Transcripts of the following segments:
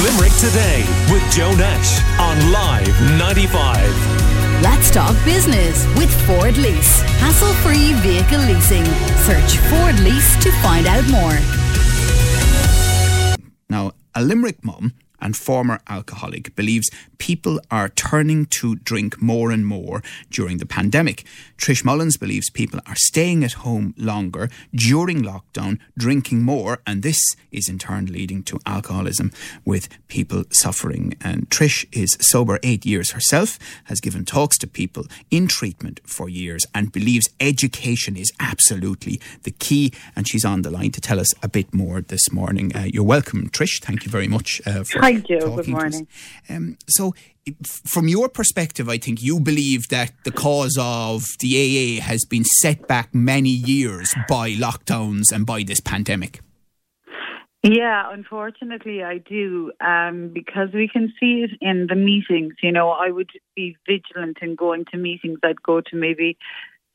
Limerick Today with Joe Nash on Live 95. Let's talk business with Ford Lease. Hassle free vehicle leasing. Search Ford Lease to find out more. Now, a Limerick mum and former alcoholic, believes people are turning to drink more and more during the pandemic. Trish Mullins believes people are staying at home longer during lockdown, drinking more, and this is in turn leading to alcoholism with people suffering. And Trish is sober eight years herself, has given talks to people in treatment for years, and believes education is absolutely the key. And she's on the line to tell us a bit more this morning. Uh, you're welcome, Trish. Thank you very much uh, for Hi, Joe. Good morning. Um, so, from your perspective, I think you believe that the cause of the AA has been set back many years by lockdowns and by this pandemic. Yeah, unfortunately, I do, um, because we can see it in the meetings. You know, I would be vigilant in going to meetings. I'd go to maybe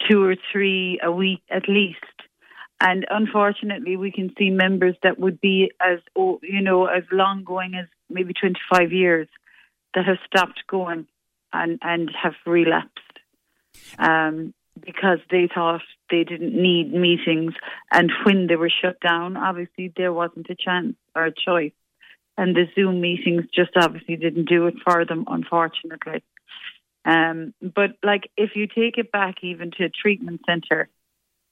two or three a week at least. And unfortunately, we can see members that would be as you know as long going as maybe 25 years that have stopped going and, and have relapsed um, because they thought they didn't need meetings. And when they were shut down, obviously there wasn't a chance or a choice. And the Zoom meetings just obviously didn't do it for them, unfortunately. Um, but like if you take it back even to a treatment centre,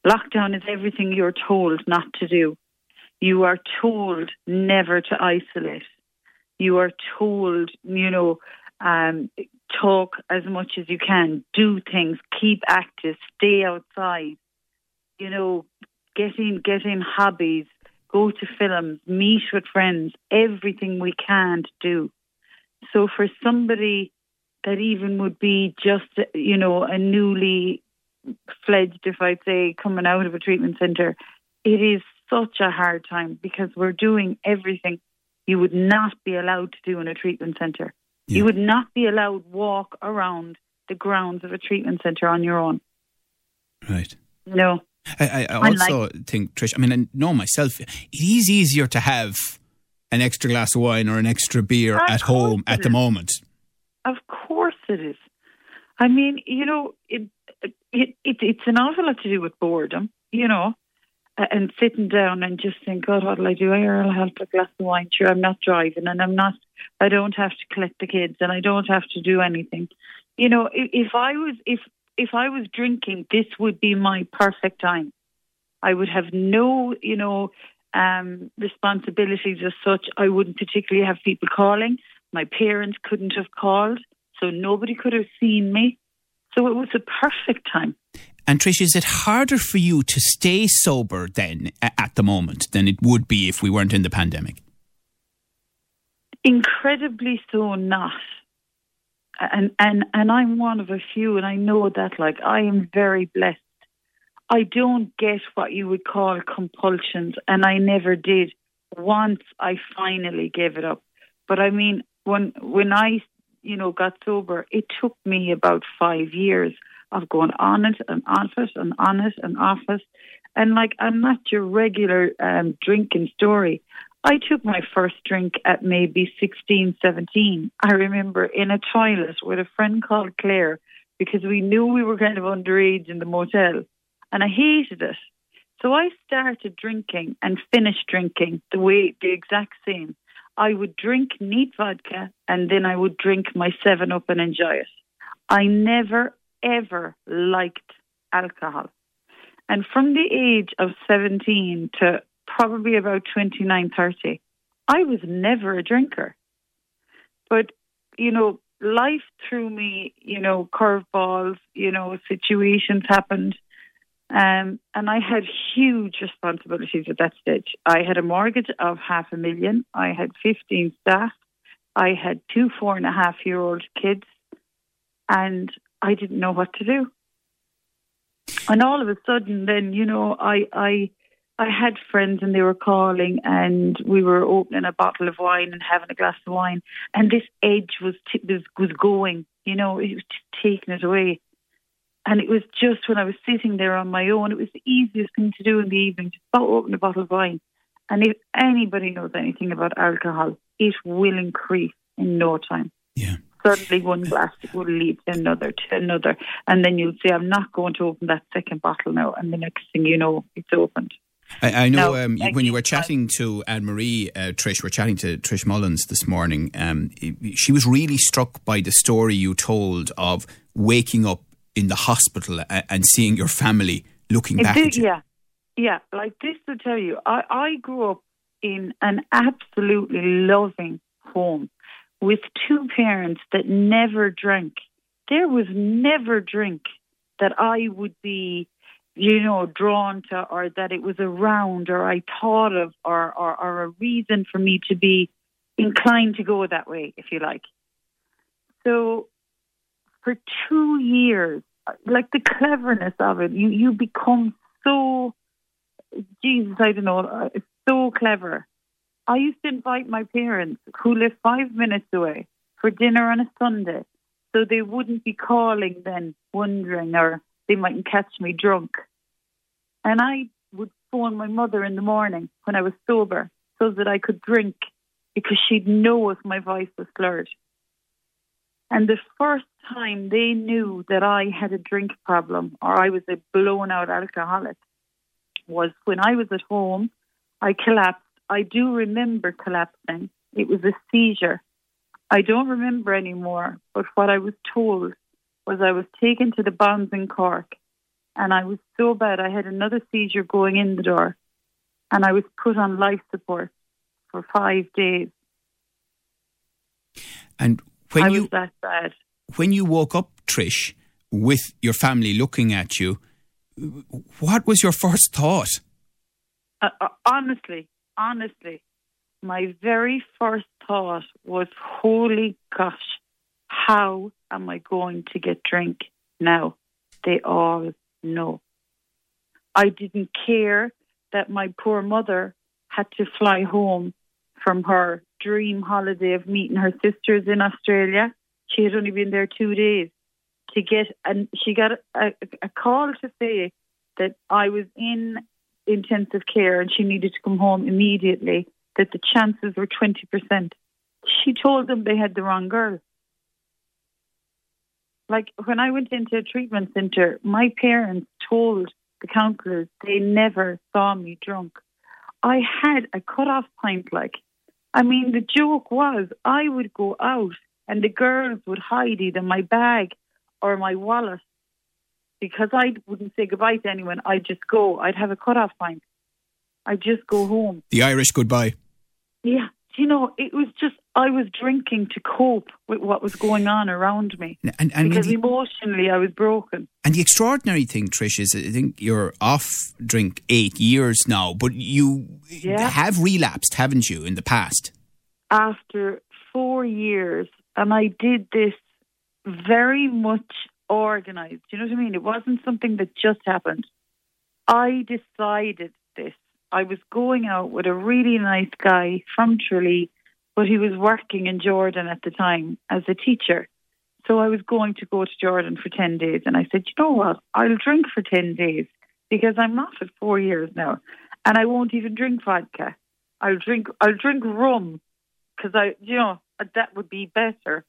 lockdown is everything you're told not to do. You are told never to isolate you are told, you know, um, talk as much as you can, do things, keep active, stay outside, you know, get in, get in hobbies, go to films, meet with friends, everything we can do. So for somebody that even would be just, you know, a newly fledged, if I'd say, coming out of a treatment centre, it is such a hard time because we're doing everything you would not be allowed to do in a treatment centre. Yeah. You would not be allowed walk around the grounds of a treatment centre on your own. Right. No. I, I also like, think, Trish, I mean, I know myself, it is easier to have an extra glass of wine or an extra beer at home at the moment. Of course it is. I mean, you know, it, it, it, it's an awful lot to do with boredom, you know and sitting down and just think, God, what'll I do? I'll have a glass of wine. Sure, I'm not driving and I'm not, I don't have to collect the kids and I don't have to do anything. You know, if, if I was, if, if I was drinking, this would be my perfect time. I would have no, you know, um, responsibilities as such. I wouldn't particularly have people calling. My parents couldn't have called, so nobody could have seen me. So it was a perfect time. And Trish, is it harder for you to stay sober then at the moment than it would be if we weren't in the pandemic? Incredibly so not. And and and I'm one of a few and I know that like I am very blessed. I don't get what you would call compulsions and I never did once I finally gave it up. But I mean when when I you know got sober it took me about 5 years of going on it and off it and on it and off it. And like, I'm not your regular um, drinking story. I took my first drink at maybe 16, 17. I remember in a toilet with a friend called Claire because we knew we were kind of underage in the motel and I hated it. So I started drinking and finished drinking the way, the exact same. I would drink neat vodka and then I would drink my 7 Up and enjoy it. I never ever liked alcohol. And from the age of 17 to probably about 29, 30, I was never a drinker. But, you know, life threw me, you know, curveballs, you know, situations happened. Um, and I had huge responsibilities at that stage. I had a mortgage of half a million. I had 15 staff. I had two four and a half year old kids. And I didn't know what to do. And all of a sudden, then you know, I I I had friends and they were calling, and we were opening a bottle of wine and having a glass of wine, and this edge was t- was, was going. You know, it was taking it away. And it was just when I was sitting there on my own, it was the easiest thing to do in the evening, just open a bottle of wine. And if anybody knows anything about alcohol, it will increase in no time. Yeah. Suddenly, one glass will lead to another, to another, and then you'll say, "I'm not going to open that second bottle now." And the next thing you know, it's opened. I, I know No, um, when you were chatting to Anne Marie, uh, Trish, we're chatting to Trish Mullins this morning. Um, she was really struck by the story you told of waking up in the hospital a- and seeing your family looking It back did- at you. yeah, yeah. Like this to tell you, I, I grew up in an absolutely loving home with two parents that never drank. There was never drink that I would be, you know, drawn to, or that it was around, or I thought of, or or, or a reason for me to be inclined to go that way, if you like. So, for two years, like the cleverness of it, you you become so, Jesus, I don't know, uh, it's so clever. I used to invite my parents, who live five minutes away, for dinner on a Sunday, so they wouldn't be calling then, wondering, or they mightn't catch me drunk. And I would phone my mother in the morning when I was sober, so that I could drink, because she'd know if my voice was slurred. And the first time they knew that I had a drink problem or I was a blown out alcoholic was when I was at home. I collapsed. I do remember collapsing. It was a seizure. I don't remember anymore, but what I was told was I was taken to the Bons in Cork and I was so bad I had another seizure going in the door and I was put on life support for five days. And when I you that bad. when you woke up, Trish, with your family looking at you, what was your first thought? uh, uh, honestly, honestly, my very first thought was, holy gosh, how am I going to get drink now? They all know. I didn't care that my poor mother had to fly home from her dream holiday of meeting her sisters in Australia. She had only been there two days to get, and she got a, a, a call to say that I was in intensive care and she needed to come home immediately, that the chances were 20%. She told them they had the wrong girl. Like when I went into a treatment centre, my parents told the counsellors they never saw me drunk. I had a cut off pint, like. I mean, the joke was I would go out and the girls would hide either my bag or my wallet because I wouldn't say goodbye to anyone. I'd just go. I'd have a cut off pint. I'd just go home. The Irish goodbye. Yeah. You know, it was just, I was drinking to cope with what was going on around me. And, and, because the, emotionally I was broken. and the extraordinary thing, Trish, is I think you're off drink eight years now, but you Yeah. have relapsed, haven't you, in the past? After four years, and I did this very much organized. You know what I mean? It wasn't something that just happened. I decided this. I was going out with a really nice guy from Tralee, but he was working in Jordan at the time as a teacher. So I was going to go to Jordan for 10 days. And I said, you know what? I'll drink for 10 days because I'm not at four years now. And I won't even drink vodka. I'll drink, I'll drink rum because I, you know, that would be better.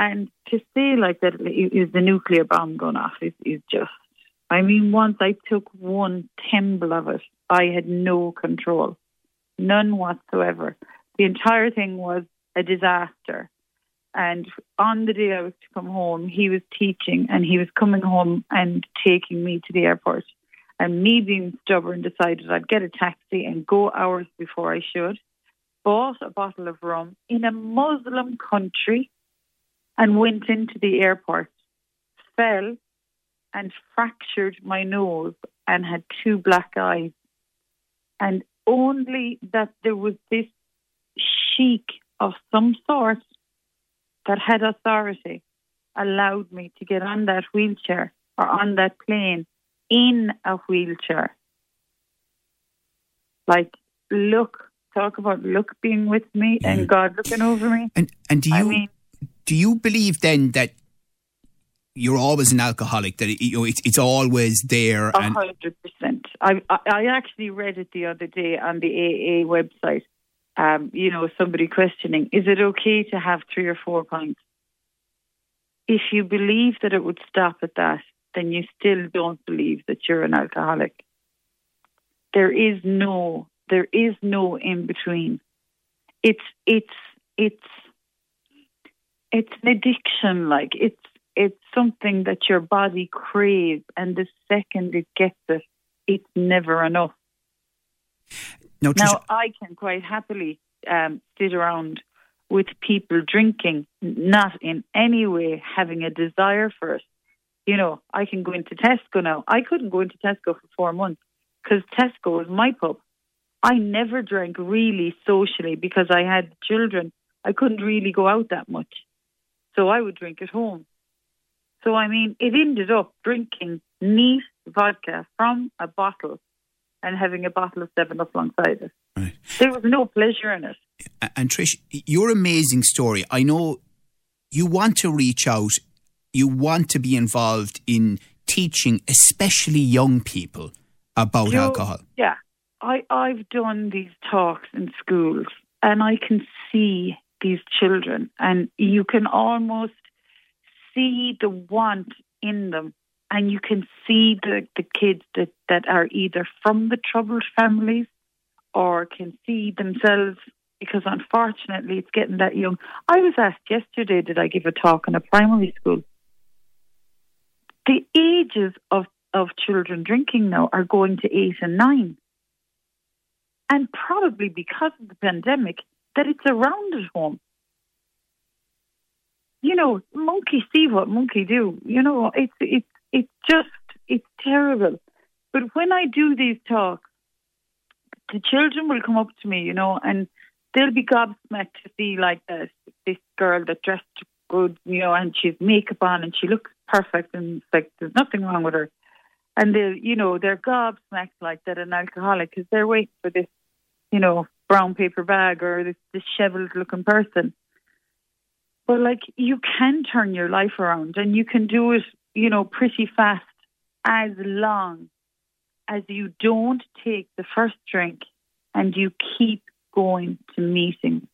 And to say like that is the nuclear bomb going off is, is just, I mean, once I took one thimble of it, I had no control, none whatsoever. The entire thing was a disaster. And on the day I was to come home, he was teaching and he was coming home and taking me to the airport. And me being stubborn decided I'd get a taxi and go hours before I should. Bought a bottle of rum in a Muslim country and went into the airport, fell and fractured my nose and had two black eyes. And only that there was this sheik of some sort that had authority allowed me to get on that wheelchair or on that plane in a wheelchair. Like, look, talk about look being with me and God looking over me. And and do you I mean, do you believe then that you're always an alcoholic? That it, you know it's it's always there, A hundred percent. I I I actually read it the other day on the AA website, um, you know, somebody questioning, is it okay to have three or four pints? If you believe that it would stop at that, then you still don't believe that you're an alcoholic. There is no, there is no in between. It's, it's, it's, it's an addiction. Like it's, it's something that your body craves, and the second it gets it, it's never enough. Now, now I can quite happily um, sit around with people drinking, not in any way having a desire for it. You know, I can go into Tesco now. I couldn't go into Tesco for four months because Tesco was my pub. I never drank really socially because I had children. I couldn't really go out that much. So I would drink at home. So, I mean, it ended up drinking neat vodka from a bottle and having a bottle of 7 Up alongside it. Right. There was no pleasure in it. And Trish, your amazing story, I know you want to reach out, you want to be involved in teaching, especially young people, about you know, alcohol. Yeah. I, I've done these talks in schools and I can see these children, and you can almost see the want in them and you can see the, the kids that, that are either from the troubled families or can see themselves because unfortunately it's getting that young. I was asked yesterday, did I give a talk in a primary school? The ages of, of children drinking now are going to eight and nine. And probably because of the pandemic, that it's around at home you know, monkey see what monkey do. You know, it's it's it's just it's terrible. But when I do these talks, the children will come up to me, you know, and they'll be gobsmacked to see like this this girl that dressed good, you know, and she's makeup on and she looks perfect and like there's nothing wrong with her. And they, you know, they're gobsmacked like that an alcoholic because they're waiting for this, you know, brown paper bag or this disheveled looking person. But like you can turn your life around and you can do it, you know, pretty fast as long as you don't take the first drink and you keep going to meetings.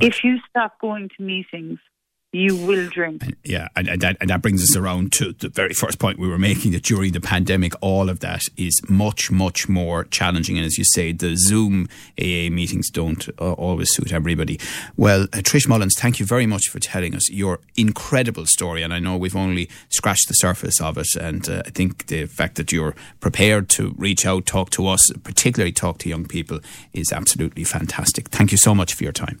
If you stop going to meetings, you will drink. Yeah, and, and, that, and that brings us around to the very first point we were making that during the pandemic, all of that is much, much more challenging. And as you say, the Zoom AA meetings don't uh, always suit everybody. Well, uh, Trish Mullins, thank you very much for telling us your incredible story. And I know we've only scratched the surface of it. And uh, I think the fact that you're prepared to reach out, talk to us, particularly talk to young people, is absolutely fantastic. Thank you so much for your time.